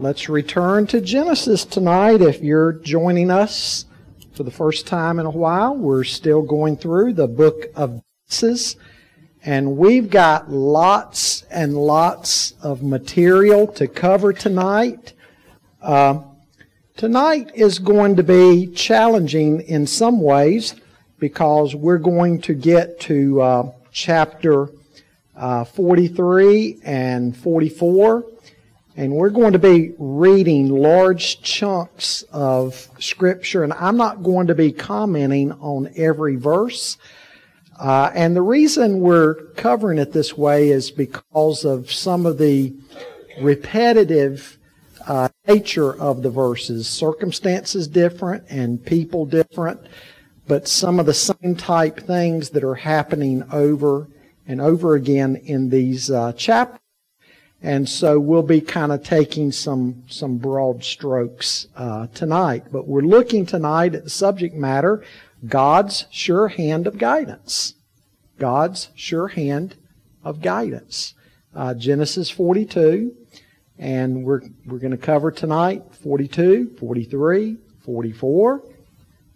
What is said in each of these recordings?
Let's return to Genesis tonight. If you're joining us for the first time in a while, we're still going through the book of Genesis. And we've got lots and lots of material to cover tonight. Uh, tonight is going to be challenging in some ways because we're going to get to uh, chapter uh, 43 and 44. And we're going to be reading large chunks of Scripture, and I'm not going to be commenting on every verse. Uh, and the reason we're covering it this way is because of some of the repetitive uh, nature of the verses. Circumstances different and people different, but some of the same type things that are happening over and over again in these uh, chapters. And so we'll be kind of taking some some broad strokes uh, tonight, but we're looking tonight at the subject matter God's sure hand of guidance. God's sure hand of guidance. Uh, Genesis 42, and we're, we're going to cover tonight 42, 43, 44,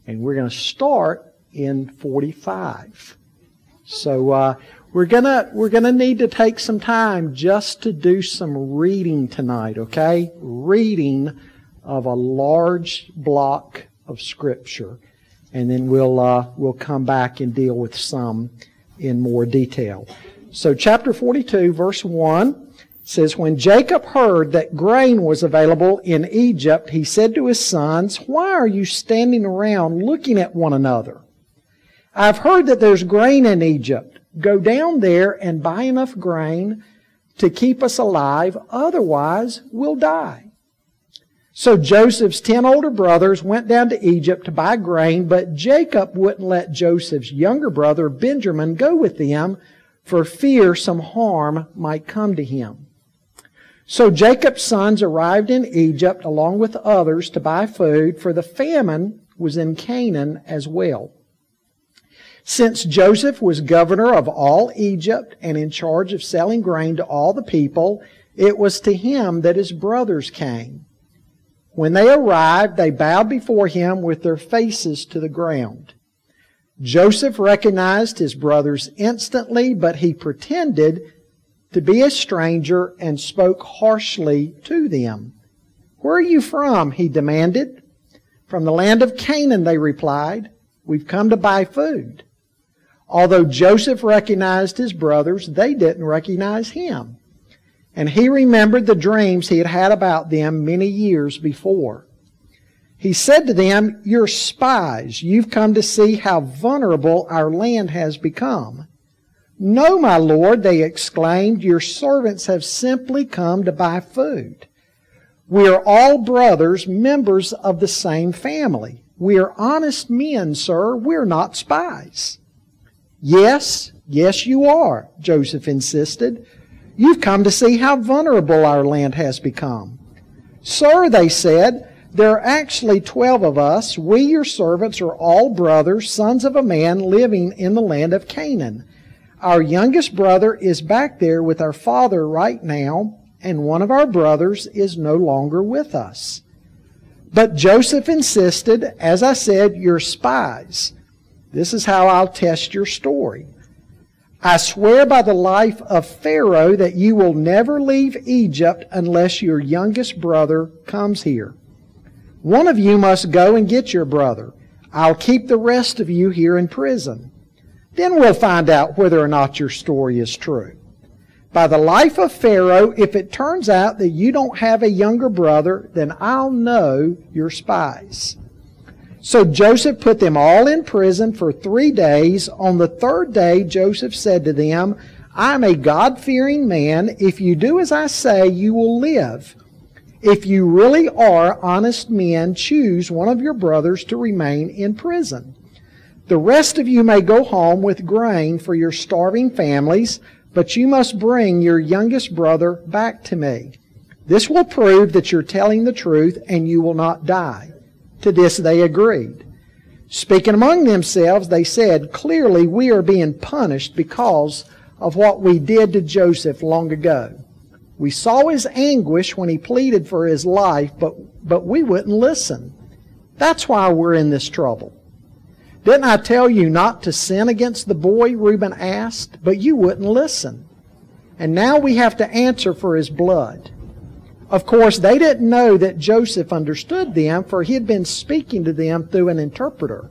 and we're going to start in 45. So uh, we're gonna we're gonna need to take some time just to do some reading tonight. Okay, reading of a large block of scripture, and then we'll uh, we'll come back and deal with some in more detail. So, chapter 42, verse 1 says, When Jacob heard that grain was available in Egypt, he said to his sons, Why are you standing around looking at one another? I've heard that there's grain in Egypt. Go down there and buy enough grain to keep us alive, otherwise we'll die. So Joseph's ten older brothers went down to Egypt to buy grain, but Jacob wouldn't let Joseph's younger brother Benjamin go with them for fear some harm might come to him. So Jacob's sons arrived in Egypt along with others to buy food, for the famine was in Canaan as well. Since Joseph was governor of all Egypt and in charge of selling grain to all the people, it was to him that his brothers came. When they arrived, they bowed before him with their faces to the ground. Joseph recognized his brothers instantly, but he pretended to be a stranger and spoke harshly to them. Where are you from? he demanded. From the land of Canaan, they replied. We've come to buy food. Although Joseph recognized his brothers, they didn't recognize him. And he remembered the dreams he had had about them many years before. He said to them, You're spies. You've come to see how vulnerable our land has become. No, my lord, they exclaimed, your servants have simply come to buy food. We are all brothers, members of the same family. We are honest men, sir. We're not spies. Yes, yes, you are, Joseph insisted. You've come to see how vulnerable our land has become. Sir, they said, there are actually twelve of us. We, your servants, are all brothers, sons of a man living in the land of Canaan. Our youngest brother is back there with our father right now, and one of our brothers is no longer with us. But Joseph insisted, as I said, you're spies. This is how I'll test your story. I swear by the life of Pharaoh that you will never leave Egypt unless your youngest brother comes here. One of you must go and get your brother. I'll keep the rest of you here in prison. Then we'll find out whether or not your story is true. By the life of Pharaoh, if it turns out that you don't have a younger brother, then I'll know you're spies. So Joseph put them all in prison for three days. On the third day, Joseph said to them, I'm a God fearing man. If you do as I say, you will live. If you really are honest men, choose one of your brothers to remain in prison. The rest of you may go home with grain for your starving families, but you must bring your youngest brother back to me. This will prove that you're telling the truth and you will not die. To this they agreed. Speaking among themselves, they said, Clearly we are being punished because of what we did to Joseph long ago. We saw his anguish when he pleaded for his life, but, but we wouldn't listen. That's why we're in this trouble. Didn't I tell you not to sin against the boy? Reuben asked, but you wouldn't listen. And now we have to answer for his blood. Of course, they didn't know that Joseph understood them, for he had been speaking to them through an interpreter.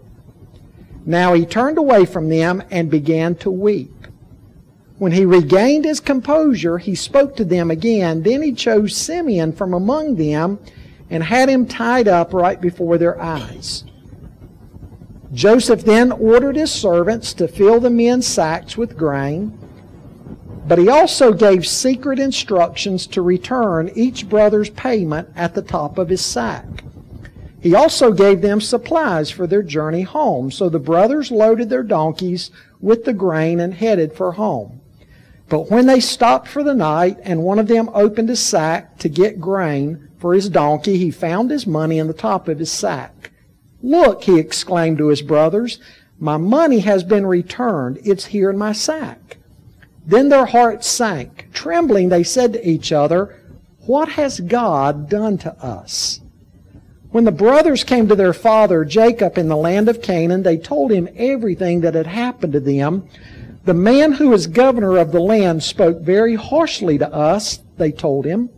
Now he turned away from them and began to weep. When he regained his composure, he spoke to them again. Then he chose Simeon from among them and had him tied up right before their eyes. Joseph then ordered his servants to fill the men's sacks with grain, but he also gave secret instructions to return each brother's payment at the top of his sack. He also gave them supplies for their journey home, so the brothers loaded their donkeys with the grain and headed for home. But when they stopped for the night and one of them opened his sack to get grain for his donkey, he found his money in the top of his sack. Look, he exclaimed to his brothers, my money has been returned. It's here in my sack. Then their hearts sank. Trembling, they said to each other, What has God done to us? When the brothers came to their father Jacob in the land of Canaan, they told him everything that had happened to them. The man who is governor of the land spoke very harshly to us, they told him.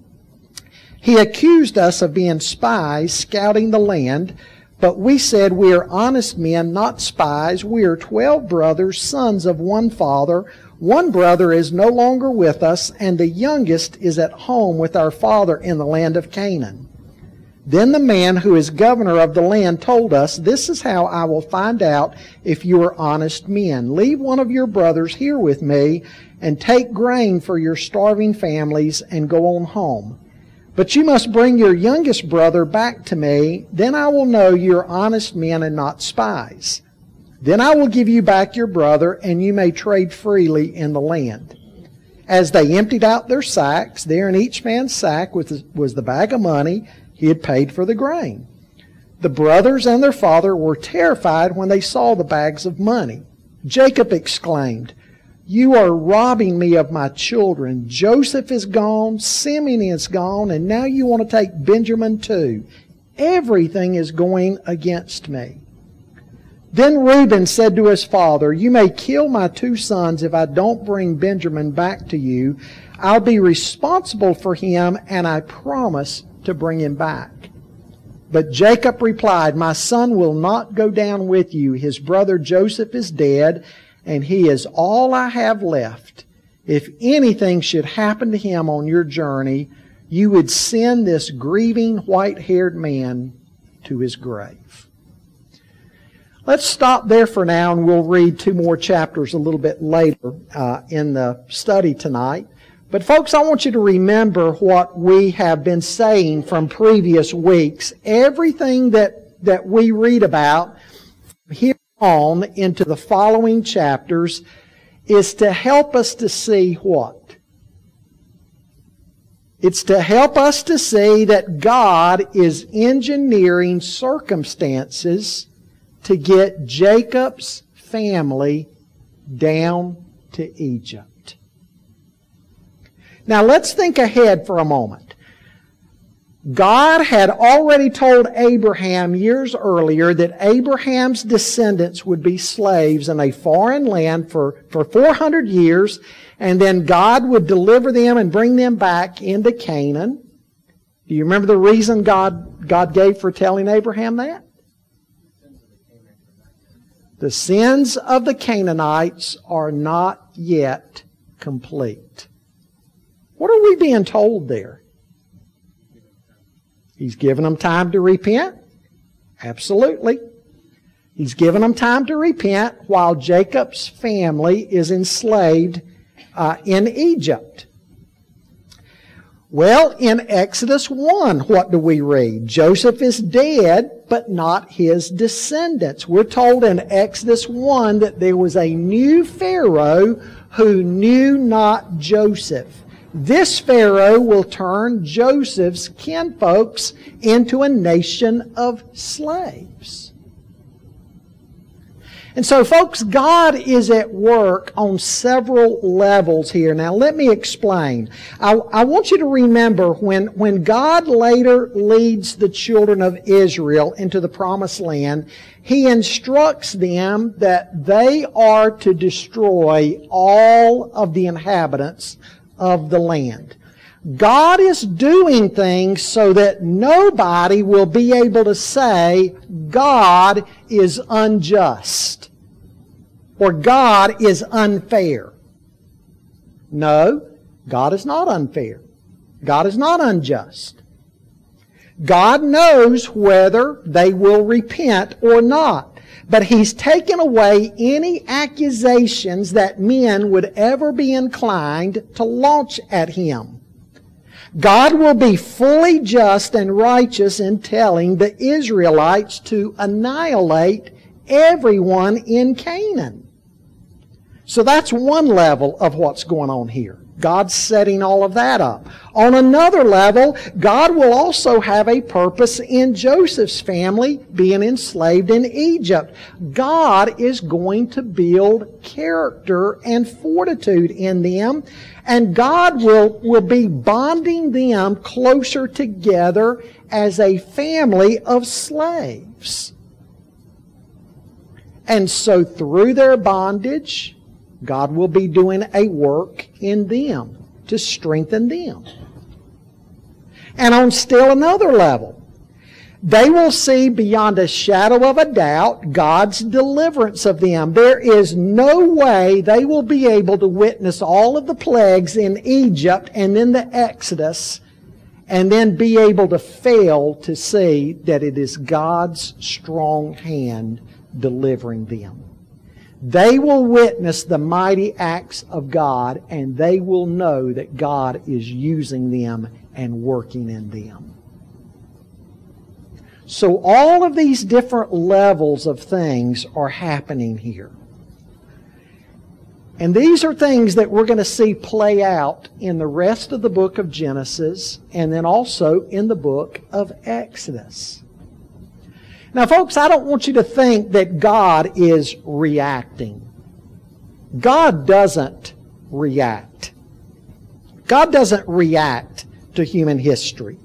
He accused us of being spies scouting the land. But we said, We are honest men, not spies. We are twelve brothers, sons of one father. One brother is no longer with us, and the youngest is at home with our father in the land of Canaan. Then the man who is governor of the land told us, This is how I will find out if you are honest men. Leave one of your brothers here with me, and take grain for your starving families, and go on home. But you must bring your youngest brother back to me. Then I will know you are honest men and not spies. Then I will give you back your brother, and you may trade freely in the land. As they emptied out their sacks, there in each man's sack was, the bag of money he had paid for the grain. The brothers and their father were terrified when they saw the bags of money. Jacob exclaimed, you are robbing me of my children. Joseph is gone, Simeon is gone, and now you want to take Benjamin too. Everything is going against me. Then Reuben said to his father, You may kill my two sons if I don't bring Benjamin back to you. I'll be responsible for him, and I promise to bring him back. But Jacob replied, My son will not go down with you. His brother Joseph is dead, and he is all I have left. If anything should happen to him on your journey, you would send this grieving white haired man to his grave. Let's stop there for now and we'll read two more chapters a little bit later uh, in the study tonight. But folks, I want you to remember what we have been saying from previous weeks. Everything that, that we read about here on into the following chapters is to help us to see what? It's to help us to see that God is engineering circumstances to get Jacob's family down to Egypt. Now let's think ahead for a moment. God had already told Abraham years earlier that Abraham's descendants would be slaves in a foreign land for, for 400 years, and then God would deliver them and bring them back into Canaan. Do you remember the reason God, God gave for telling Abraham that? The sins of the Canaanites are not yet complete. What are we being told there? He's given them time to repent. Absolutely. He's given them time to repent while Jacob's family is enslaved uh, in Egypt. Well, in Exodus 1, what do we read? Joseph is dead, but not his descendants. We're told in Exodus 1 that there was a new Pharaoh who knew not Joseph. This Pharaoh will turn Joseph's kinfolks into a nation of slaves. And so, folks, God is at work on several levels here. Now, let me explain. I, I, want you to remember when, when God later leads the children of Israel into the promised land, He instructs them that they are to destroy all of the inhabitants of the land. God is doing things so that nobody will be able to say God is unjust or God is unfair. No, God is not unfair. God is not unjust. God knows whether they will repent or not. But He's taken away any accusations that men would ever be inclined to launch at Him. God will be fully just and righteous in telling the Israelites to annihilate everyone in Canaan. So that's one level of what's going on here. God's setting all of that up. On another level, God will also have a purpose in Joseph's family being enslaved in Egypt. God is going to build character and fortitude in them, and God will, will be bonding them closer together as a family of slaves. And so through their bondage, God will be doing a work in them to strengthen them. And on still another level, they will see beyond a shadow of a doubt God's deliverance of them. There is no way they will be able to witness all of the plagues in Egypt and then the Exodus and then be able to fail to see that it is God's strong hand delivering them. They will witness the mighty acts of God and they will know that God is using them and working in them. So all of these different levels of things are happening here. And these are things that we're going to see play out in the rest of the book of Genesis and then also in the book of Exodus. Now, folks, I don't want you to think that God is reacting. God doesn't react. God doesn't react to human history.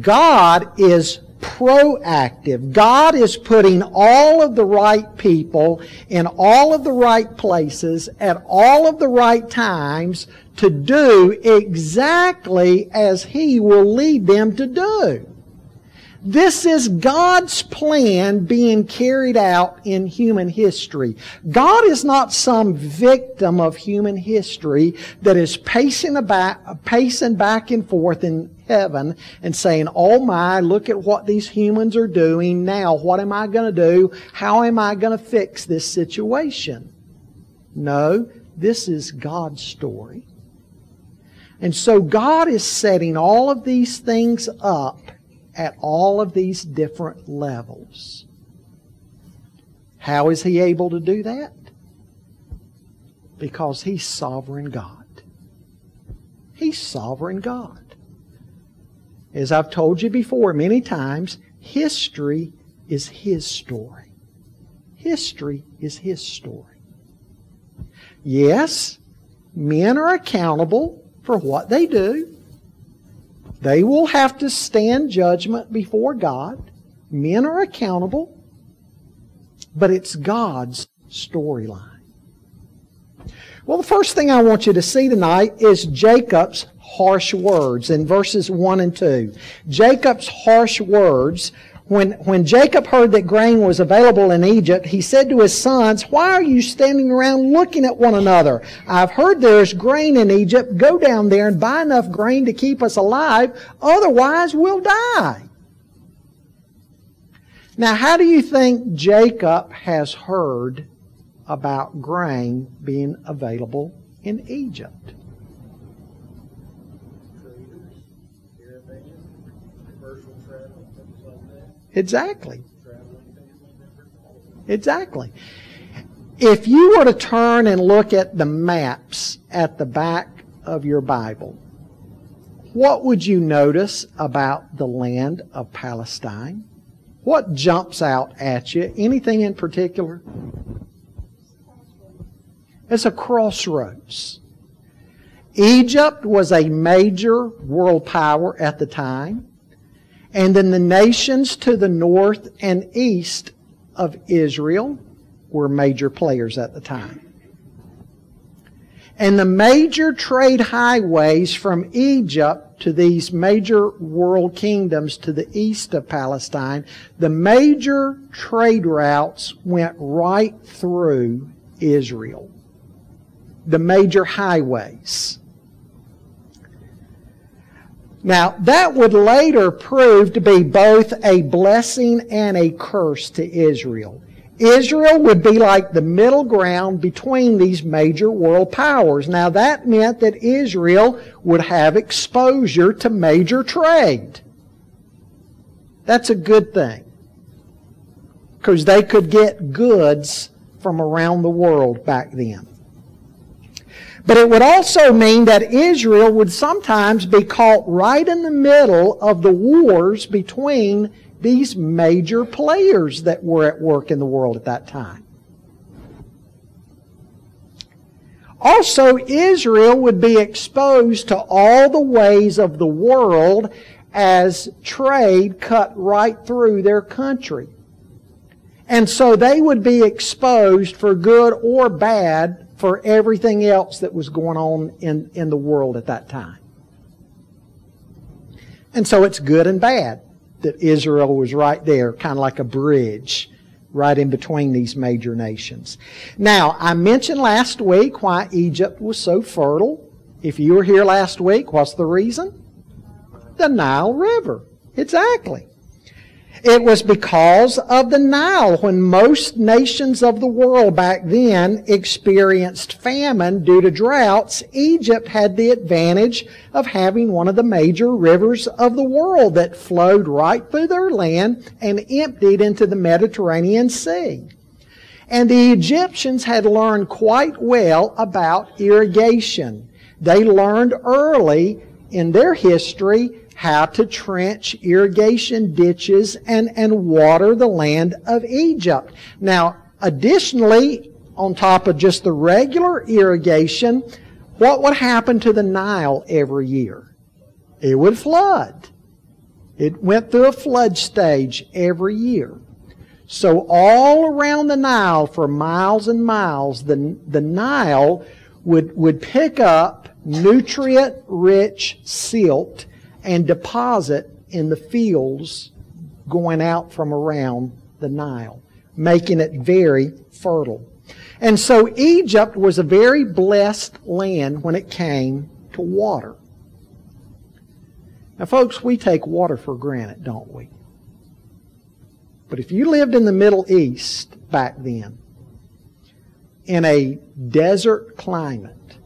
God is proactive. God is putting all of the right people in all of the right places at all of the right times to do exactly as He will lead them to do. This is God's plan being carried out in human history. God is not some victim of human history that is pacing, about, pacing back and forth in heaven and saying, Oh my, look at what these humans are doing. Now, what am I going to do? How am I going to fix this situation? No, this is God's story. And so God is setting all of these things up at all of these different levels. How is he able to do that? Because he's sovereign God. He's sovereign God. As I've told you before many times, history is his story. History is his story. Yes, men are accountable for what they do. They will have to stand judgment before God. Men are accountable, but it's God's storyline. Well, the first thing I want you to see tonight is Jacob's harsh words in verses 1 and 2. Jacob's harsh words when, when Jacob heard that grain was available in Egypt, he said to his sons, Why are you standing around looking at one another? I've heard there's grain in Egypt. Go down there and buy enough grain to keep us alive. Otherwise, we'll die. Now, how do you think Jacob has heard about grain being available in Egypt? Exactly. Exactly. If you were to turn and look at the maps at the back of your Bible, what would you notice about the land of Palestine? What jumps out at you? Anything in particular? It's a crossroads. Egypt was a major world power at the time. And then the nations to the north and east of Israel were major players at the time. And the major trade highways from Egypt to these major world kingdoms to the east of Palestine, the major trade routes went right through Israel. The major highways. Now, that would later prove to be both a blessing and a curse to Israel. Israel would be like the middle ground between these major world powers. Now that meant that Israel would have exposure to major trade. That's a good thing. Because they could get goods from around the world back then. But it would also mean that Israel would sometimes be caught right in the middle of the wars between these major players that were at work in the world at that time. Also, Israel would be exposed to all the ways of the world as trade cut right through their country. And so they would be exposed for good or bad for everything else that was going on in, in the world at that time. And so it's good and bad that Israel was right there, kind of like a bridge right in between these major nations. Now, I mentioned last week why Egypt was so fertile. If you were here last week, what's the reason? The Nile River. Exactly. It was because of the Nile when most nations of the world back then experienced famine due to droughts. Egypt had the advantage of having one of the major rivers of the world that flowed right through their land and emptied into the Mediterranean Sea. And the Egyptians had learned quite well about irrigation. They learned early in their history how to trench irrigation ditches and, and water the land of Egypt. Now, additionally, on top of just the regular irrigation, what would happen to the Nile every year? It would flood. It went through a flood stage every year. So all around the Nile for miles and miles, the, the Nile would, would pick up nutrient rich silt and deposit in the fields going out from around the Nile, making it very fertile. And so Egypt was a very blessed land when it came to water. Now, folks, we take water for granted, don't we? But if you lived in the Middle East back then, in a desert climate,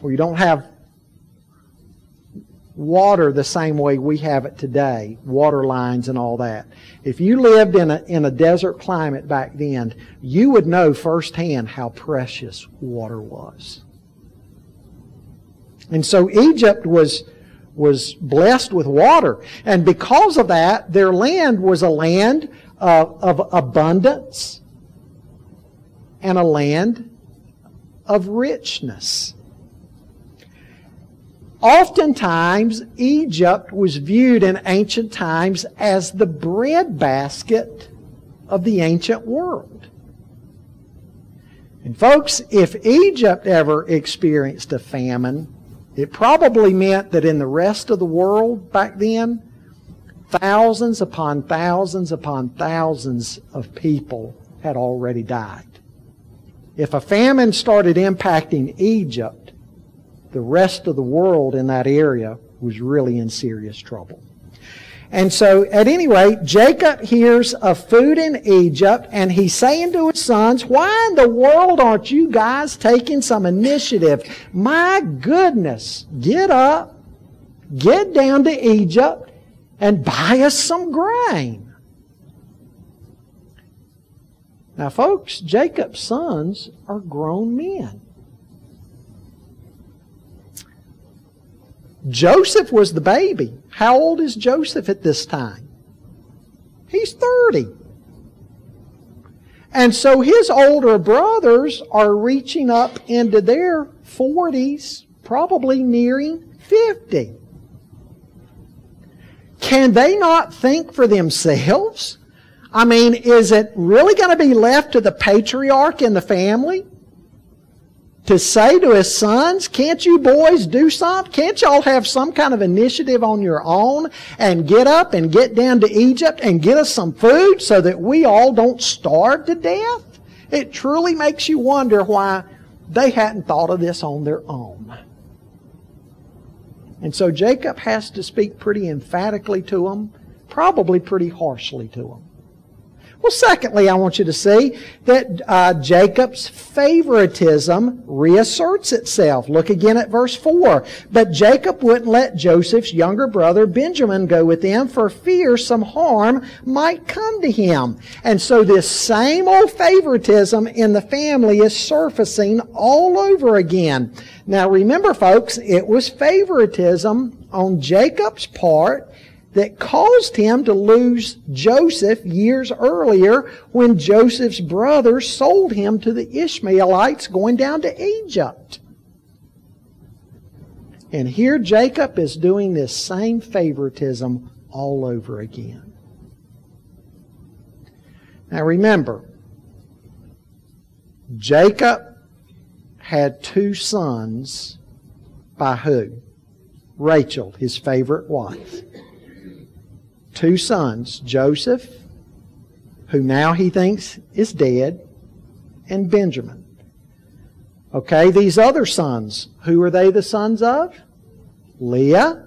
where you don't have water the same way we have it today, water lines and all that. If you lived in a, in a desert climate back then, you would know firsthand how precious water was. And so Egypt was, was blessed with water. And because of that, their land was a land of, of abundance and a land of richness. Oftentimes, Egypt was viewed in ancient times as the breadbasket of the ancient world. And folks, if Egypt ever experienced a famine, it probably meant that in the rest of the world back then, thousands upon thousands upon thousands of people had already died. If a famine started impacting Egypt, the rest of the world in that area was really in serious trouble. And so, at any rate, Jacob hears of food in Egypt, and he's saying to his sons, Why in the world aren't you guys taking some initiative? My goodness, get up, get down to Egypt, and buy us some grain. Now, folks, Jacob's sons are grown men. Joseph was the baby. How old is Joseph at this time? He's 30. And so his older brothers are reaching up into their 40s, probably nearing 50. Can they not think for themselves? I mean, is it really going to be left to the patriarch in the family to say to his sons, can't you boys do something? Can't y'all have some kind of initiative on your own and get up and get down to Egypt and get us some food so that we all don't starve to death? It truly makes you wonder why they hadn't thought of this on their own. And so Jacob has to speak pretty emphatically to them, probably pretty harshly to them. Well, secondly, I want you to see that uh, Jacob's favoritism reasserts itself. Look again at verse 4. But Jacob wouldn't let Joseph's younger brother Benjamin go with them for fear some harm might come to him. And so this same old favoritism in the family is surfacing all over again. Now remember folks, it was favoritism on Jacob's part that caused him to lose Joseph years earlier when Joseph's brothers sold him to the Ishmaelites going down to Egypt. And here Jacob is doing this same favoritism all over again. Now remember, Jacob had two sons by who? Rachel, his favorite wife two sons, Joseph, who now he thinks is dead, and Benjamin. Okay, these other sons, who are they the sons of? Leah,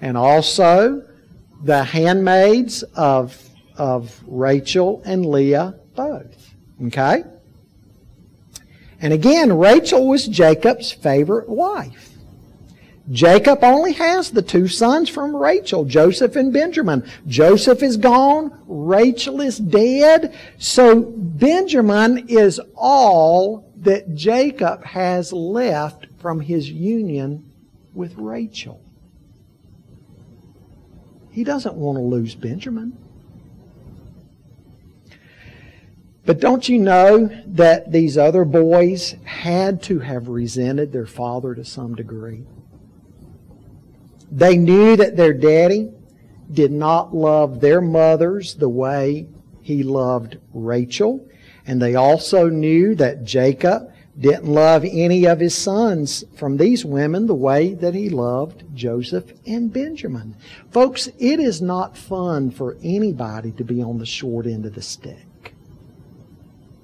and also the handmaids of, of Rachel and Leah both. Okay? And again, Rachel was Jacob's favorite wife. Jacob only has the two sons from Rachel, Joseph and Benjamin. Joseph is gone. Rachel is dead. So Benjamin is all that Jacob has left from his union with Rachel. He doesn't want to lose Benjamin. But don't you know that these other boys had to have resented their father to some degree? They knew that their daddy did not love their mothers the way he loved Rachel. And they also knew that Jacob didn't love any of his sons from these women the way that he loved Joseph and Benjamin. Folks, it is not fun for anybody to be on the short end of the stick.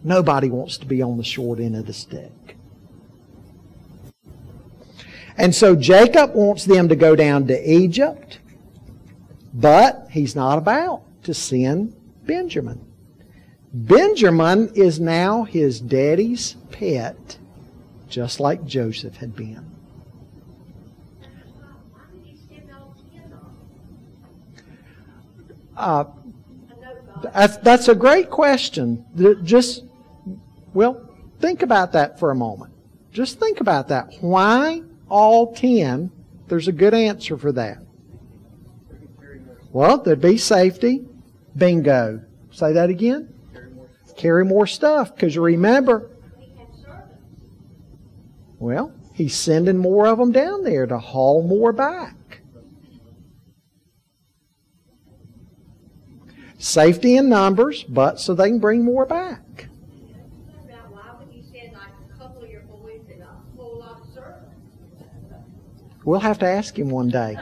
Nobody wants to be on the short end of the stick. And so Jacob wants them to go down to Egypt, but he's not about to send Benjamin. Benjamin is now his daddy's pet, just like Joseph had been. Uh, that's, that's a great question. Just, well, think about that for a moment. Just think about that. Why all ten, there's a good answer for that. Well, there'd be safety. Bingo. Say that again. Carry more stuff. Because remember, well, he's sending more of them down there to haul more back. Safety in numbers, but so they can bring more back. We'll have to ask him one day.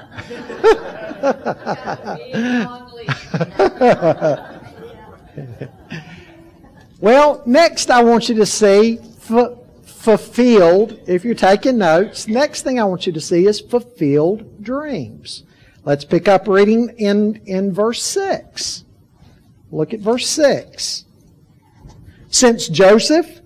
well, next I want you to see f- fulfilled, if you're taking notes, next thing I want you to see is fulfilled dreams. Let's pick up reading in, in verse 6. Look at verse 6. Since Joseph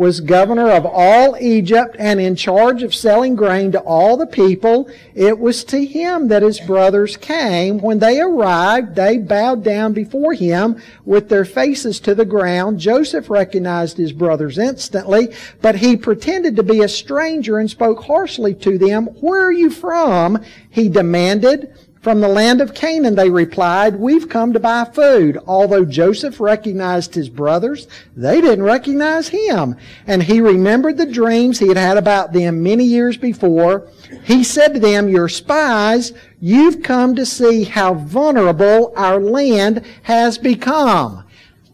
was governor of all Egypt and in charge of selling grain to all the people. It was to him that his brothers came. When they arrived, they bowed down before him with their faces to the ground. Joseph recognized his brothers instantly, but he pretended to be a stranger and spoke harshly to them. Where are you from? He demanded. From the land of Canaan, they replied, We've come to buy food. Although Joseph recognized his brothers, they didn't recognize him. And he remembered the dreams he had had about them many years before. He said to them, You're spies. You've come to see how vulnerable our land has become.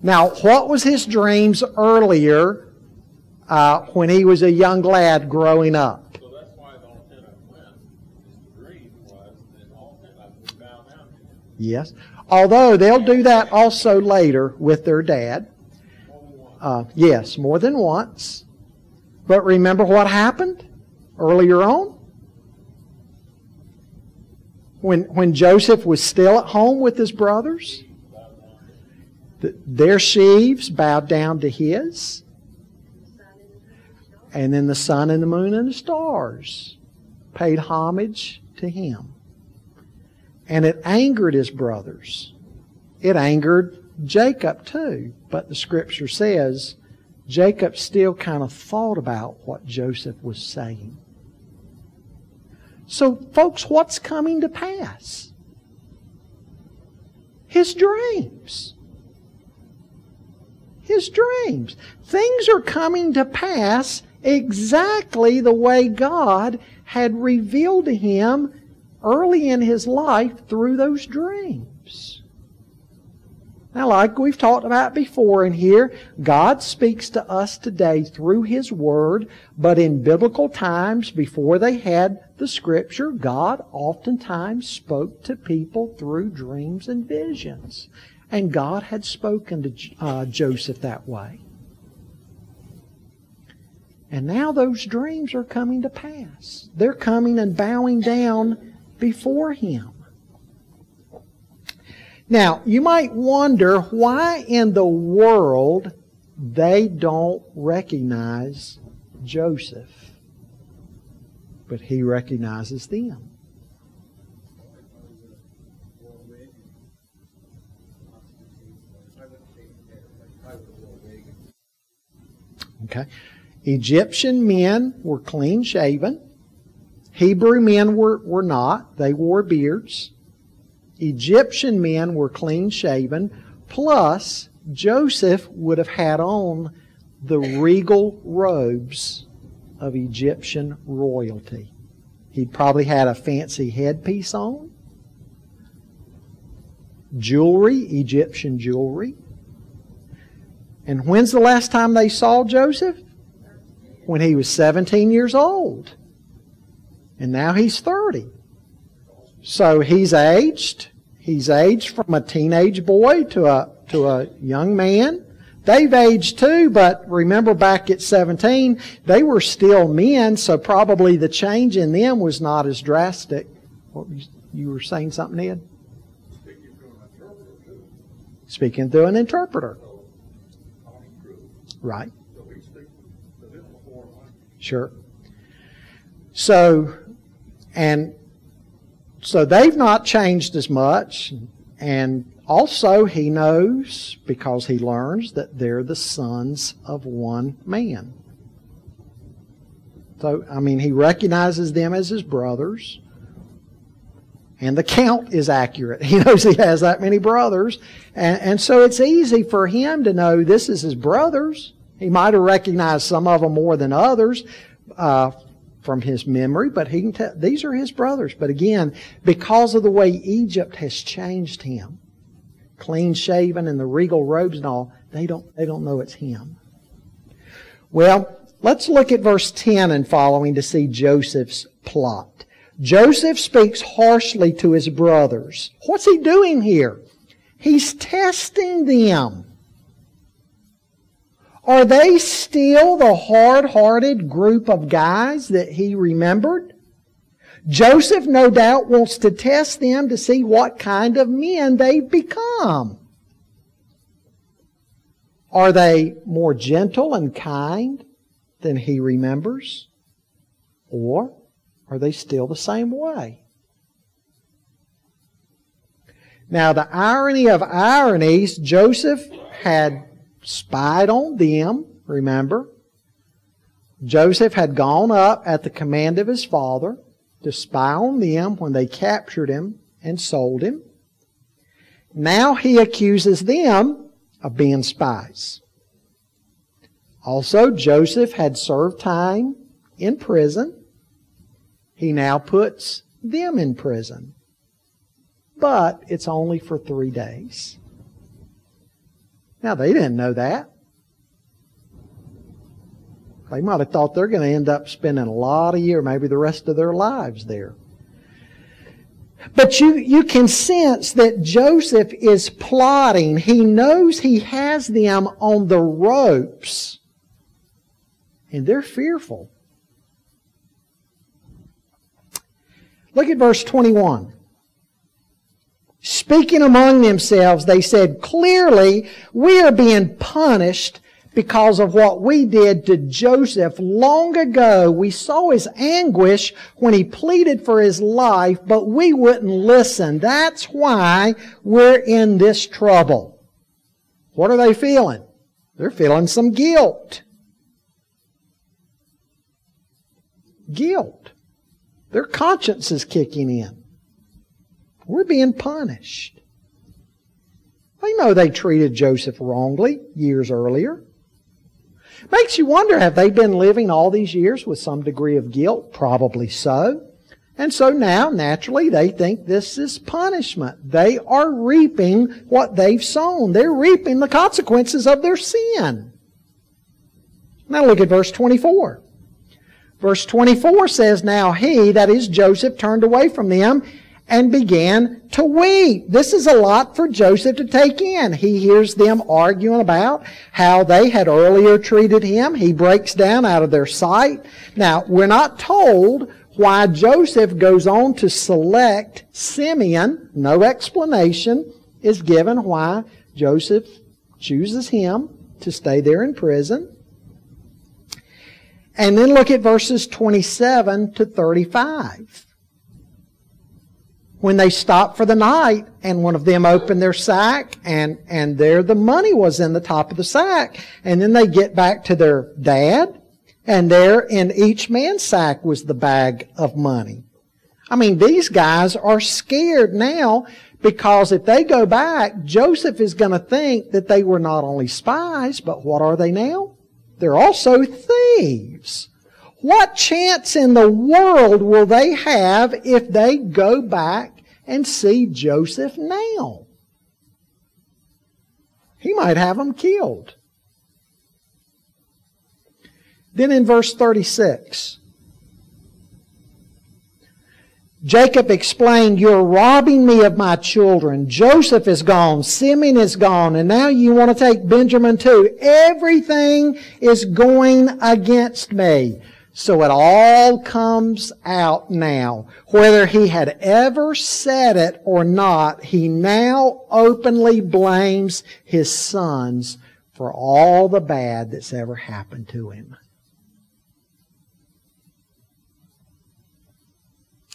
Now, what was his dreams earlier uh, when he was a young lad growing up? Yes. Although they'll do that also later with their dad. Uh, yes, more than once. But remember what happened earlier on? When, when Joseph was still at home with his brothers, their sheaves bowed down to his. And then the sun and the moon and the stars paid homage to him. And it angered his brothers. It angered Jacob too. But the scripture says Jacob still kind of thought about what Joseph was saying. So, folks, what's coming to pass? His dreams. His dreams. Things are coming to pass exactly the way God had revealed to him early in his life through those dreams. Now, like we've talked about before in here, God speaks to us today through His Word, but in biblical times, before they had the Scripture, God oftentimes spoke to people through dreams and visions. And God had spoken to uh, Joseph that way. And now those dreams are coming to pass. They're coming and bowing down before Him. Now, you might wonder why in the world they don't recognize Joseph, but he recognizes them. Okay. Egyptian men were clean shaven. Hebrew men were, were not. They wore beards. Egyptian men were clean shaven. Plus, Joseph would have had on the regal robes of Egyptian royalty. He'd probably had a fancy headpiece on, jewelry, Egyptian jewelry. And when's the last time they saw Joseph? When he was 17 years old. And now he's 30. So he's aged. He's aged from a teenage boy to a, to a young man. They've aged too, but remember back at 17, they were still men, so probably the change in them was not as drastic. What, you were saying something, Ed? Speaking through an interpreter. Right. Sure. So and so they've not changed as much. And also, he knows, because he learns, that they're the sons of one man. So, I mean, he recognizes them as his brothers. And the count is accurate. He knows he has that many brothers. And, and so it's easy for him to know this is his brothers. He might have recognized some of them more than others uh, from his memory, but he can tell these are his brothers. But again, because of the way Egypt has changed him, clean shaven and the regal robes and all, they don't they don't know it's him. Well, let's look at verse 10 and following to see Joseph's plot. Joseph speaks harshly to his brothers. What's he doing here? He's testing them. Are they still the hard hearted group of guys that he remembered? Joseph, no doubt, wants to test them to see what kind of men they've become. Are they more gentle and kind than he remembers? Or are they still the same way? Now, the irony of ironies, Joseph had spied on them, remember? Joseph had gone up at the command of his father to spy on them when they captured him and sold him. Now he accuses them of being spies. Also, Joseph had served time in prison. He now puts them in prison. But it's only for three days. Now, they didn't know that. They might have thought they're going to end up spending a lot of year, maybe the rest of their lives there. But you, you can sense that Joseph is plotting. He knows he has them on the ropes. And they're fearful. Look at verse 21. Speaking among themselves, they said, Clearly, we are being punished because of what we did to Joseph long ago. We saw his anguish when he pleaded for his life, but we wouldn't listen. That's why we're in this trouble. What are they feeling? They're feeling some guilt. Guilt. Their conscience is kicking in. We're being punished. They know they treated Joseph wrongly years earlier. Makes you wonder, have they been living all these years with some degree of guilt? Probably so. And so now, naturally, they think this is punishment. They are reaping what they've sown. They're reaping the consequences of their sin. Now look at verse 24. Verse 24 says, Now he, that is Joseph, turned away from them and began to weep. This is a lot for Joseph to take in. He hears them arguing about how they had earlier treated him. He breaks down out of their sight. Now, we're not told why Joseph goes on to select Simeon. No explanation is given why Joseph chooses him to stay there in prison. And then look at verses 27 to 35 when they stopped for the night and one of them opened their sack and, and there the money was in the top of the sack. And then they get back to their dad and there in each man's sack was the bag of money. I mean, these guys are scared now because if they go back, Joseph is going to think that they were not only spies, but what are they now? They're also thieves. What chance in the world will they have if they go back and see Joseph now. He might have them killed. Then in verse 36, Jacob explained, You're robbing me of my children. Joseph is gone. Simeon is gone. And now you want to take Benjamin too. Everything is going against me. So it all comes out now. Whether he had ever said it or not, he now openly blames his sons for all the bad that's ever happened to him.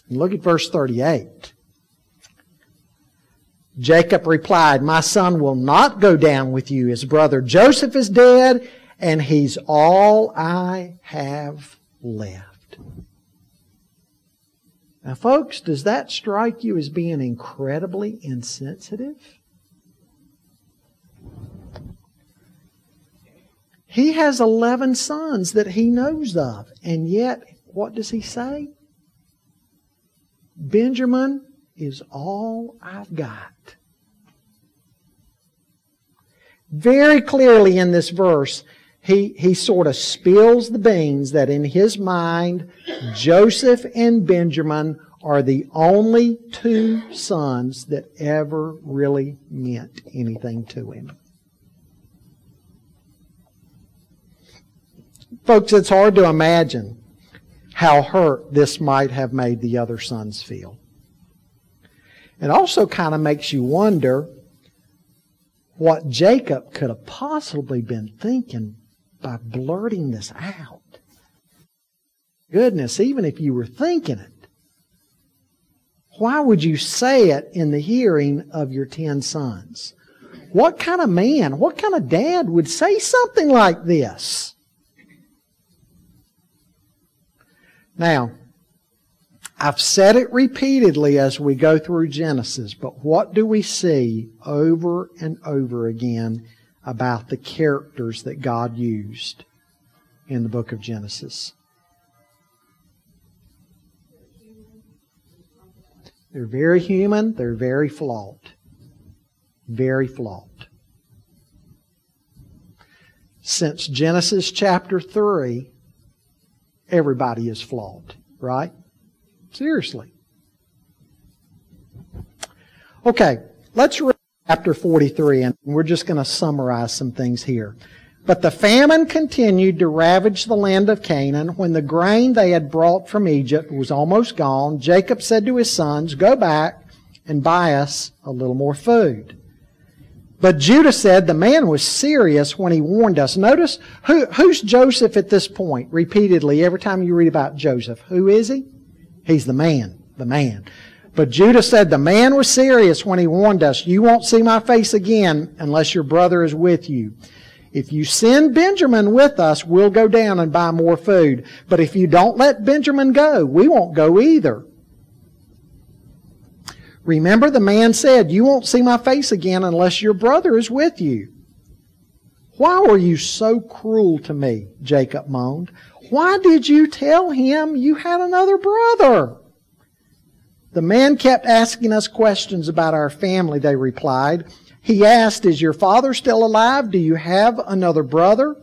look at verse 38. Jacob replied, My son will not go down with you. His brother Joseph is dead, and he's all I have left. Now, folks, does that strike you as being incredibly insensitive? He has 11 sons that he knows of, and yet, what does he say? Benjamin is all I've got. Very clearly in this verse, he, he sort of spills the beans that in his mind, Joseph and Benjamin are the only two sons that ever really meant anything to him. Folks, it's hard to imagine how hurt this might have made the other sons feel. It also kind of makes you wonder what Jacob could have possibly been thinking by blurting this out. Goodness, even if you were thinking it, why would you say it in the hearing of your ten sons? What kind of man, what kind of dad would say something like this? Now, I've said it repeatedly as we go through Genesis, but what do we see over and over again about the characters that God used in the book of Genesis? They're very human, they're very flawed. Very flawed. Since Genesis chapter 3, everybody is flawed, right? Seriously. Okay, let's read chapter 43, and we're just going to summarize some things here. But the famine continued to ravage the land of Canaan. When the grain they had brought from Egypt was almost gone, Jacob said to his sons, Go back and buy us a little more food. But Judah said the man was serious when he warned us. Notice who, who's Joseph at this point repeatedly every time you read about Joseph. Who is he? He's the man, the man. But Judah said the man was serious when he warned us, You won't see my face again unless your brother is with you. If you send Benjamin with us, we'll go down and buy more food. But if you don't let Benjamin go, we won't go either. Remember, the man said, You won't see my face again unless your brother is with you. Why were you so cruel to me? Jacob moaned. Why did you tell him you had another brother? The man kept asking us questions about our family, they replied. He asked, Is your father still alive? Do you have another brother?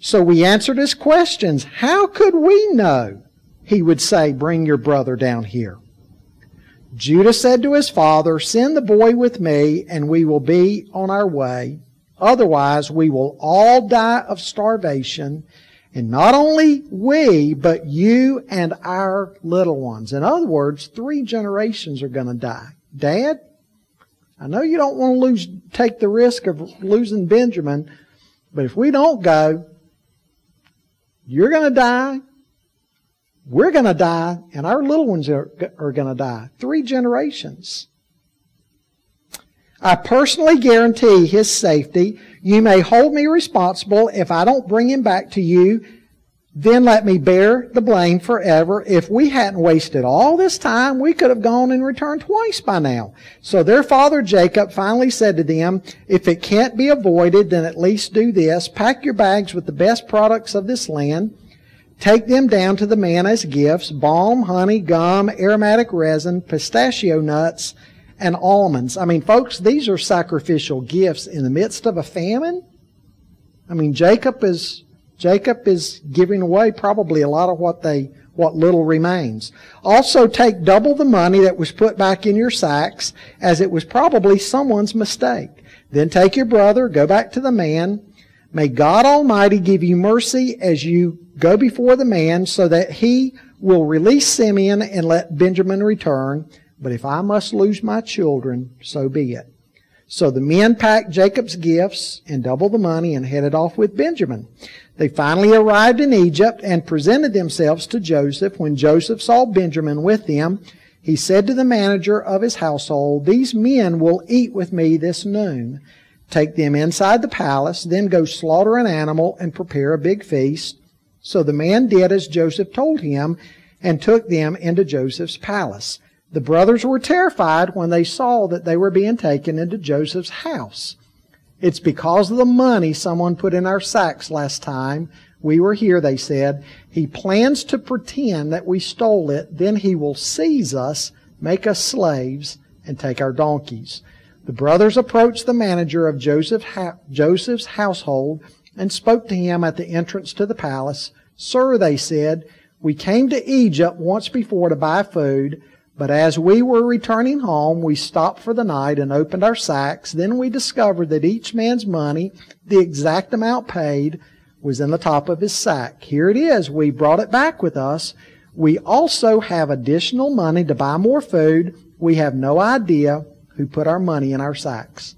So we answered his questions. How could we know? He would say, Bring your brother down here. Judah said to his father, Send the boy with me, and we will be on our way. Otherwise, we will all die of starvation, and not only we, but you and our little ones. In other words, three generations are going to die. Dad, I know you don't want to lose, take the risk of losing Benjamin, but if we don't go, you're going to die, we're going to die, and our little ones are, are going to die. Three generations. I personally guarantee his safety. You may hold me responsible if I don't bring him back to you then let me bear the blame forever. If we hadn't wasted all this time, we could have gone and returned twice by now. So their father Jacob finally said to them, if it can't be avoided, then at least do this. Pack your bags with the best products of this land. Take them down to the man as gifts, balm, honey, gum, aromatic resin, pistachio nuts, and almonds. I mean, folks, these are sacrificial gifts in the midst of a famine. I mean, Jacob is Jacob is giving away probably a lot of what they what little remains. Also take double the money that was put back in your sacks as it was probably someone's mistake. Then take your brother, go back to the man. May God Almighty give you mercy as you go before the man so that he will release Simeon and let Benjamin return. But if I must lose my children, so be it. So the men packed Jacob's gifts and double the money and headed off with Benjamin. They finally arrived in Egypt and presented themselves to Joseph. When Joseph saw Benjamin with them, he said to the manager of his household, These men will eat with me this noon. Take them inside the palace, then go slaughter an animal and prepare a big feast. So the man did as Joseph told him and took them into Joseph's palace. The brothers were terrified when they saw that they were being taken into Joseph's house. It's because of the money someone put in our sacks last time we were here, they said. He plans to pretend that we stole it, then he will seize us, make us slaves, and take our donkeys. The brothers approached the manager of Joseph Joseph's household and spoke to him at the entrance to the palace. Sir, they said, we came to Egypt once before to buy food. But as we were returning home, we stopped for the night and opened our sacks. Then we discovered that each man's money, the exact amount paid, was in the top of his sack. Here it is. We brought it back with us. We also have additional money to buy more food. We have no idea who put our money in our sacks.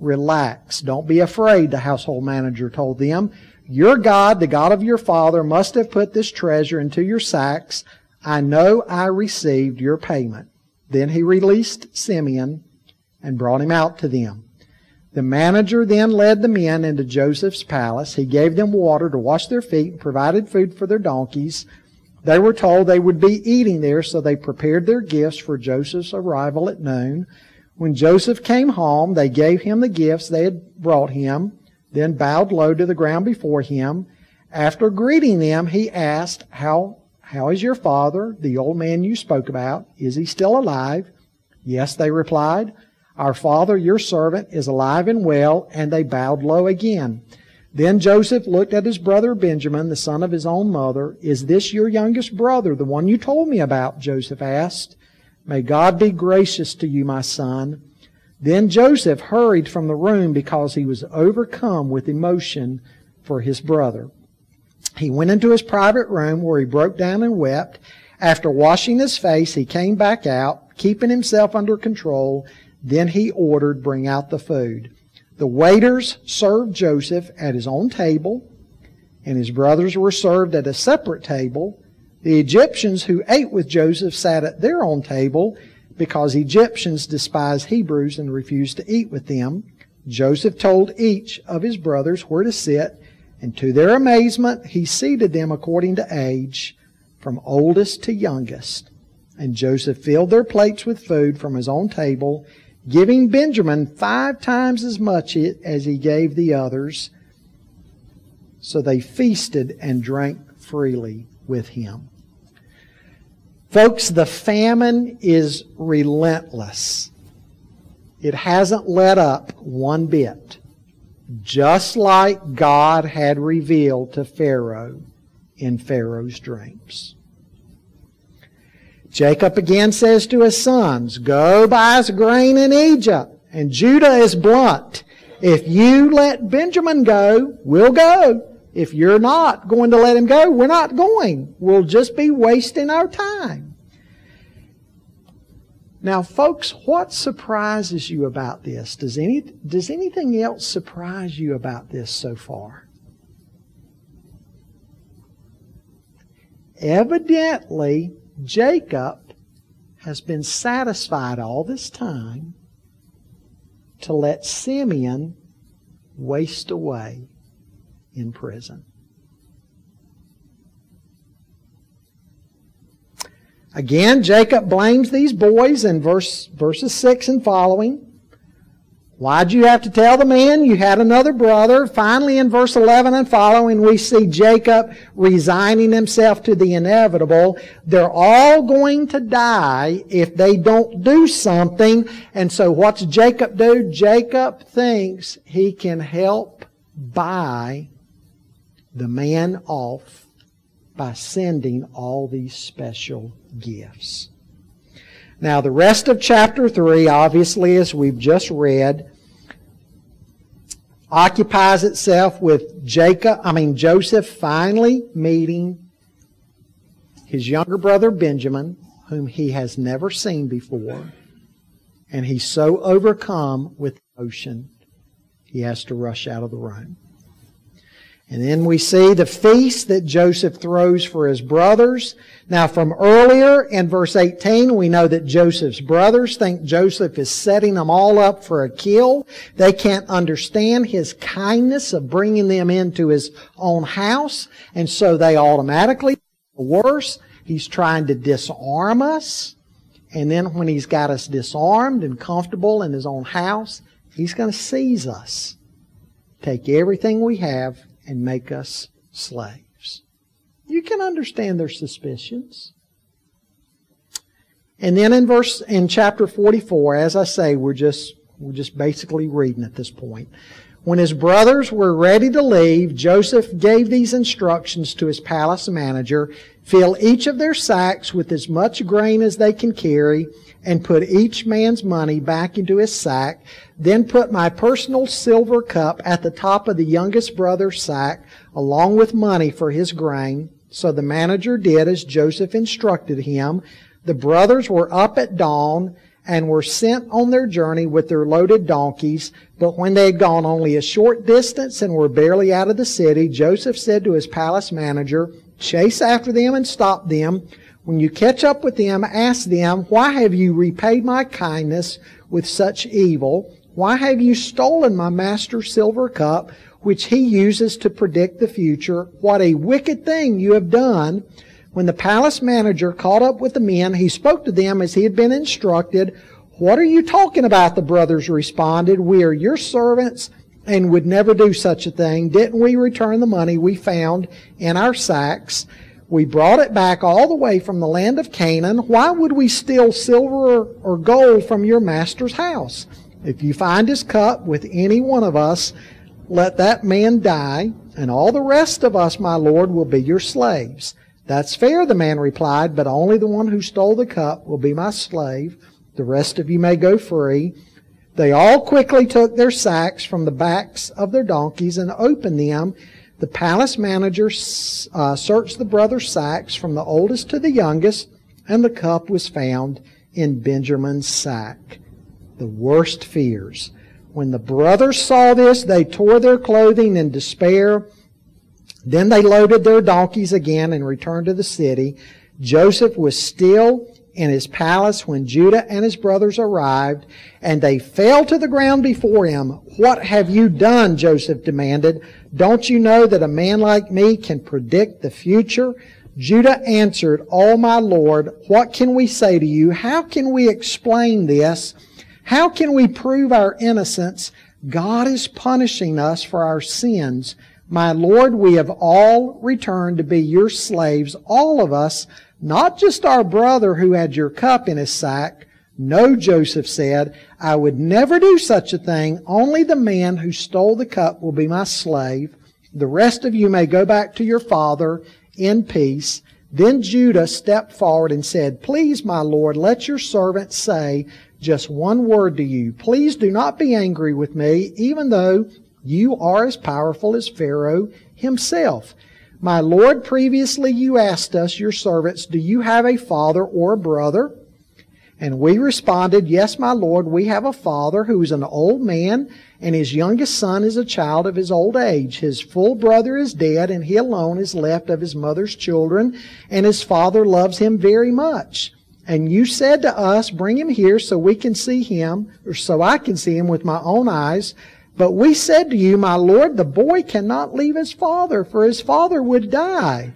Relax. Don't be afraid, the household manager told them. Your God, the God of your father, must have put this treasure into your sacks. I know I received your payment. Then he released Simeon and brought him out to them. The manager then led the men into Joseph's palace. He gave them water to wash their feet and provided food for their donkeys. They were told they would be eating there, so they prepared their gifts for Joseph's arrival at noon. When Joseph came home, they gave him the gifts they had brought him, then bowed low to the ground before him. After greeting them, he asked, How, how is your father, the old man you spoke about? Is he still alive? Yes, they replied. Our father, your servant, is alive and well, and they bowed low again. Then Joseph looked at his brother Benjamin, the son of his own mother. Is this your youngest brother, the one you told me about? Joseph asked. May God be gracious to you, my son. Then Joseph hurried from the room because he was overcome with emotion for his brother. He went into his private room where he broke down and wept. After washing his face, he came back out, keeping himself under control. Then he ordered, bring out the food. The waiters served Joseph at his own table, and his brothers were served at a separate table. The Egyptians who ate with Joseph sat at their own table because Egyptians despised Hebrews and refused to eat with them. Joseph told each of his brothers where to sit, and to their amazement, he seated them according to age, from oldest to youngest. And Joseph filled their plates with food from his own table, giving Benjamin five times as much as he gave the others. So they feasted and drank freely with him. Folks, the famine is relentless. It hasn't let up one bit. Just like God had revealed to Pharaoh in Pharaoh's dreams. Jacob again says to his sons, Go buy us grain in Egypt. And Judah is blunt. If you let Benjamin go, we'll go. If you're not going to let him go, we're not going. We'll just be wasting our time. Now, folks, what surprises you about this? Does, any, does anything else surprise you about this so far? Evidently, Jacob has been satisfied all this time to let Simeon waste away in prison. Again, Jacob blames these boys in verse, verses 6 and following. Why'd you have to tell the man you had another brother? Finally, in verse 11 and following, we see Jacob resigning himself to the inevitable. They're all going to die if they don't do something. And so what's Jacob do? Jacob thinks he can help buy the man off by sending all these special gifts. Now, the rest of chapter 3, obviously, as we've just read, occupies itself with Jacob, I mean, Joseph finally meeting his younger brother Benjamin, whom he has never seen before. And he's so overcome with emotion, he has to rush out of the room. And then we see the feast that Joseph throws for his brothers. Now from earlier in verse 18, we know that Joseph's brothers think Joseph is setting them all up for a kill. They can't understand his kindness of bringing them into his own house. And so they automatically, worse, he's trying to disarm us. And then when he's got us disarmed and comfortable in his own house, he's going to seize us. Take everything we have and make us slaves. You can understand their suspicions. And then in verse in chapter 44, as I say, we're just we're just basically reading at this point. When his brothers were ready to leave, Joseph gave these instructions to his palace manager Fill each of their sacks with as much grain as they can carry, and put each man's money back into his sack. Then put my personal silver cup at the top of the youngest brother's sack, along with money for his grain. So the manager did as Joseph instructed him. The brothers were up at dawn and were sent on their journey with their loaded donkeys. But when they had gone only a short distance and were barely out of the city, Joseph said to his palace manager, Chase after them and stop them. When you catch up with them, ask them, Why have you repaid my kindness with such evil? Why have you stolen my master's silver cup, which he uses to predict the future? What a wicked thing you have done. When the palace manager caught up with the men, he spoke to them as he had been instructed. What are you talking about? The brothers responded. We are your servants and would never do such a thing. Didn't we return the money we found in our sacks? We brought it back all the way from the land of Canaan. Why would we steal silver or gold from your master's house? If you find his cup with any one of us, let that man die, and all the rest of us, my lord, will be your slaves. That's fair, the man replied, but only the one who stole the cup will be my slave. The rest of you may go free. They all quickly took their sacks from the backs of their donkeys and opened them the palace manager uh, searched the brothers' sacks from the oldest to the youngest, and the cup was found in Benjamin's sack. The worst fears. When the brothers saw this, they tore their clothing in despair. Then they loaded their donkeys again and returned to the city. Joseph was still in his palace when Judah and his brothers arrived, and they fell to the ground before him. What have you done? Joseph demanded. Don't you know that a man like me can predict the future? Judah answered, Oh my Lord, what can we say to you? How can we explain this? How can we prove our innocence? God is punishing us for our sins. My Lord, we have all returned to be your slaves, all of us, not just our brother who had your cup in his sack. No, Joseph said, I would never do such a thing. Only the man who stole the cup will be my slave. The rest of you may go back to your father in peace. Then Judah stepped forward and said, Please, my Lord, let your servant say just one word to you. Please do not be angry with me, even though you are as powerful as Pharaoh himself. My Lord, previously you asked us, your servants, do you have a father or a brother? And we responded, Yes, my Lord, we have a father who is an old man, and his youngest son is a child of his old age. His full brother is dead, and he alone is left of his mother's children, and his father loves him very much. And you said to us, Bring him here so we can see him, or so I can see him with my own eyes. But we said to you, My Lord, the boy cannot leave his father, for his father would die.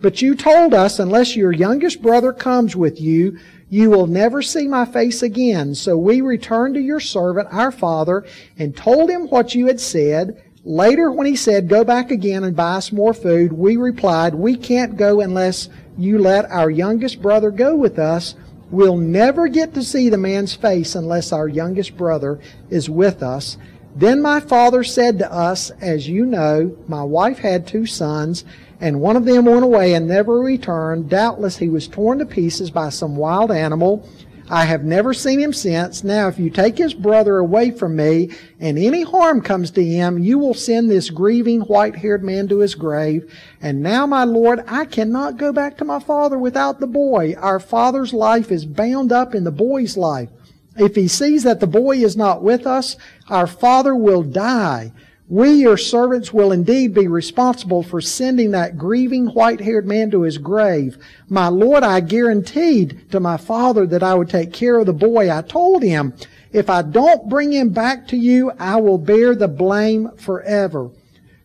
But you told us, unless your youngest brother comes with you, you will never see my face again. So we returned to your servant, our father, and told him what you had said. Later, when he said, Go back again and buy us more food, we replied, We can't go unless you let our youngest brother go with us. We'll never get to see the man's face unless our youngest brother is with us. Then my father said to us, As you know, my wife had two sons, and one of them went away and never returned. Doubtless he was torn to pieces by some wild animal. I have never seen him since. Now, if you take his brother away from me, and any harm comes to him, you will send this grieving white haired man to his grave. And now, my Lord, I cannot go back to my father without the boy. Our father's life is bound up in the boy's life. If he sees that the boy is not with us, our father will die. We, your servants, will indeed be responsible for sending that grieving white haired man to his grave. My Lord, I guaranteed to my father that I would take care of the boy. I told him, if I don't bring him back to you, I will bear the blame forever.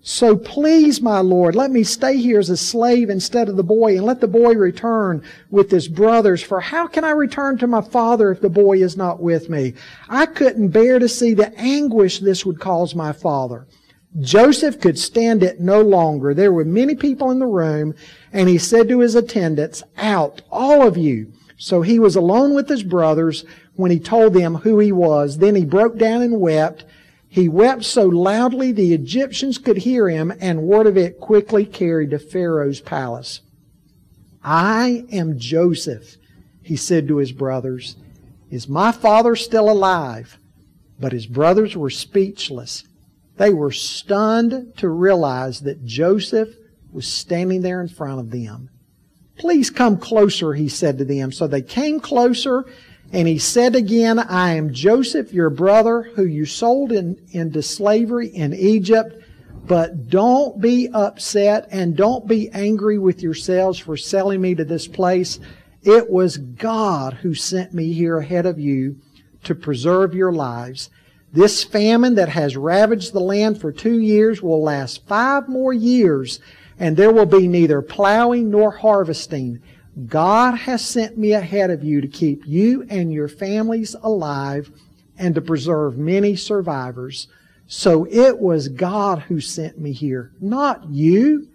So please, my Lord, let me stay here as a slave instead of the boy, and let the boy return with his brothers. For how can I return to my father if the boy is not with me? I couldn't bear to see the anguish this would cause my father. Joseph could stand it no longer. There were many people in the room, and he said to his attendants, Out, all of you. So he was alone with his brothers when he told them who he was. Then he broke down and wept. He wept so loudly the Egyptians could hear him, and word of it quickly carried to Pharaoh's palace. I am Joseph, he said to his brothers. Is my father still alive? But his brothers were speechless. They were stunned to realize that Joseph was standing there in front of them. Please come closer, he said to them. So they came closer and he said again, I am Joseph, your brother, who you sold in, into slavery in Egypt. But don't be upset and don't be angry with yourselves for selling me to this place. It was God who sent me here ahead of you to preserve your lives. This famine that has ravaged the land for two years will last five more years and there will be neither plowing nor harvesting. God has sent me ahead of you to keep you and your families alive and to preserve many survivors. So it was God who sent me here, not you.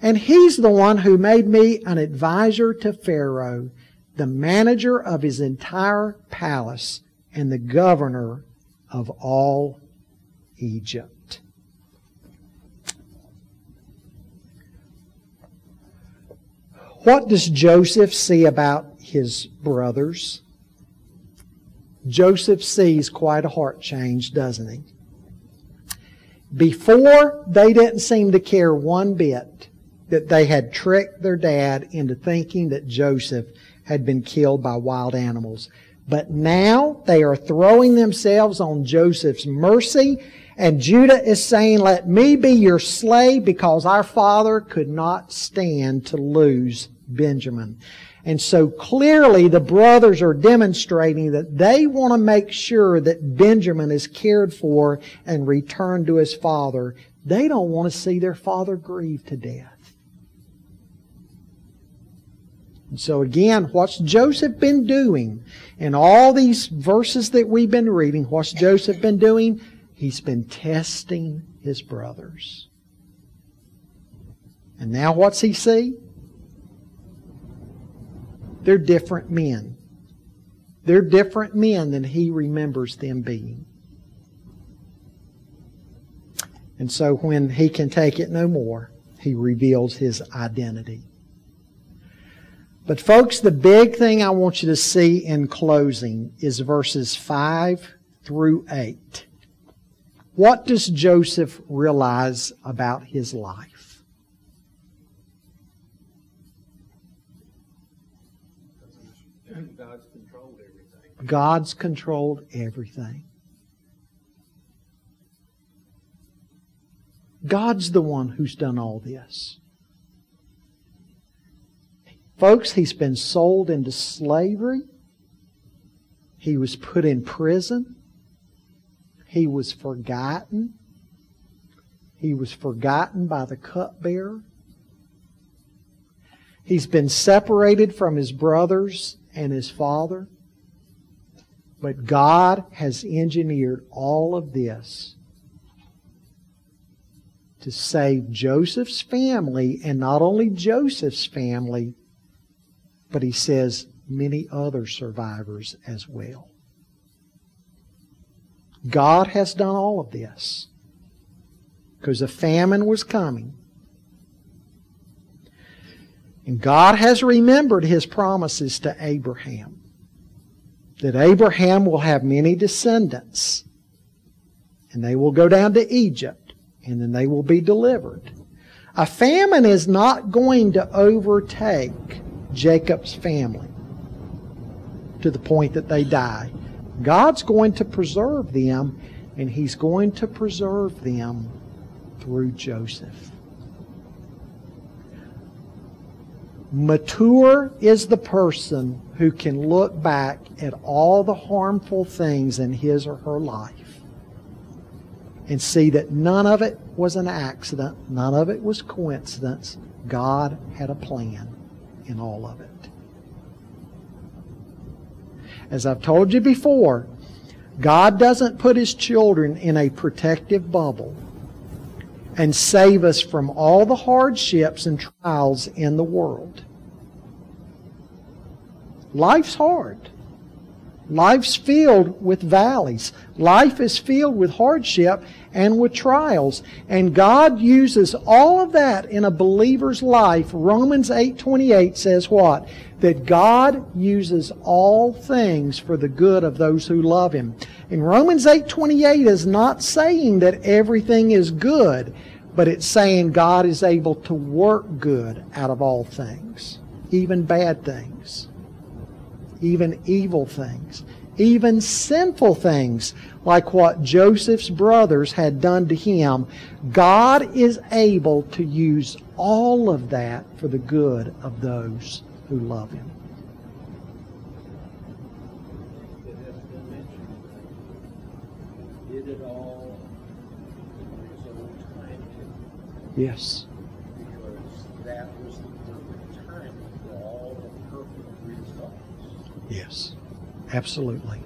And He's the one who made me an advisor to Pharaoh, the manager of his entire palace, and the governor of all Egypt. What does Joseph see about his brothers? Joseph sees quite a heart change, doesn't he? Before, they didn't seem to care one bit that they had tricked their dad into thinking that Joseph had been killed by wild animals. But now they are throwing themselves on Joseph's mercy, and Judah is saying, Let me be your slave because our father could not stand to lose Benjamin. And so clearly the brothers are demonstrating that they want to make sure that Benjamin is cared for and returned to his father. They don't want to see their father grieve to death. And so again, what's Joseph been doing? In all these verses that we've been reading, what's Joseph been doing? He's been testing his brothers. And now what's he see? They're different men. They're different men than he remembers them being. And so when he can take it no more, he reveals his identity. But folks, the big thing I want you to see in closing is verses 5 through 8. What does Joseph realize about his life? God's controlled everything. God's controlled everything. God's the one who's done all this. Folks, he's been sold into slavery. He was put in prison. He was forgotten. He was forgotten by the cupbearer. He's been separated from his brothers and his father. But God has engineered all of this to save Joseph's family, and not only Joseph's family, but he says many other survivors as well. God has done all of this because a famine was coming. And God has remembered his promises to Abraham that Abraham will have many descendants, and they will go down to Egypt, and then they will be delivered. A famine is not going to overtake Jacob's family to the point that they die. God's going to preserve them, and He's going to preserve them through Joseph. Mature is the person who can look back at all the harmful things in his or her life and see that none of it was an accident, none of it was coincidence. God had a plan in all of it. As I've told you before, God doesn't put His children in a protective bubble and save us from all the hardships and trials in the world. Life's hard. Life's filled with valleys. Life is filled with hardship and with trials. And God uses all of that in a believer's life. Romans 8:28 says what? That God uses all things for the good of those who love him. And Romans 8:28 is not saying that everything is good, but it's saying God is able to work good out of all things, even bad things even evil things, even sinful things, like what Joseph's brothers had done to him. God is able to use all of that for the good of those who love him. Yes. Because that was the perfect time for all the perfect results. Yes, absolutely.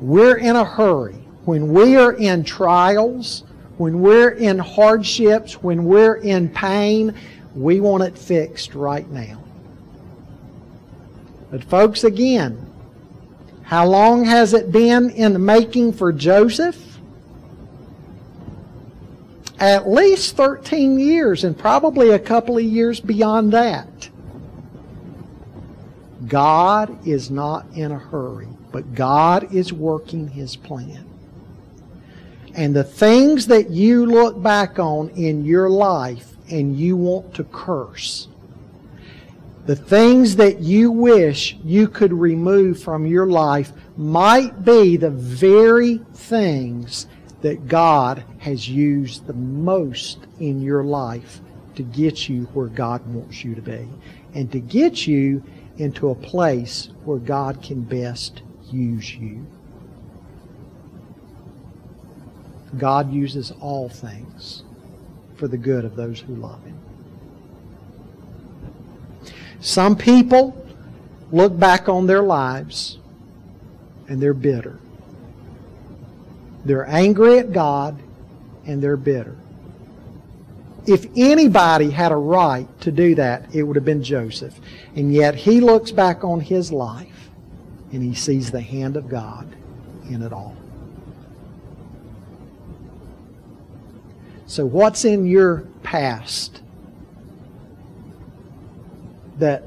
We're in a hurry. When we are in trials, when we're in hardships, when we're in pain, we want it fixed right now. But, folks, again, how long has it been in the making for Joseph? At least 13 years, and probably a couple of years beyond that. God is not in a hurry, but God is working His plan. And the things that you look back on in your life and you want to curse, the things that you wish you could remove from your life might be the very things that God has used the most in your life to get you where God wants you to be and to get you into a place where God can best use you. God uses all things for the good of those who love Him. Some people look back on their lives and they're bitter. They're angry at God and they're bitter. If anybody had a right to do that, it would have been Joseph. And yet he looks back on his life and he sees the hand of God in it all. So, what's in your past that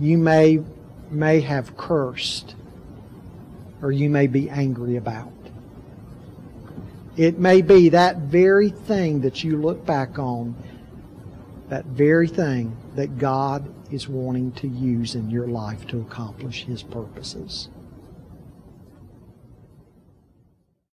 you may, may have cursed or you may be angry about? It may be that very thing that you look back on, that very thing that God is wanting to use in your life to accomplish His purposes.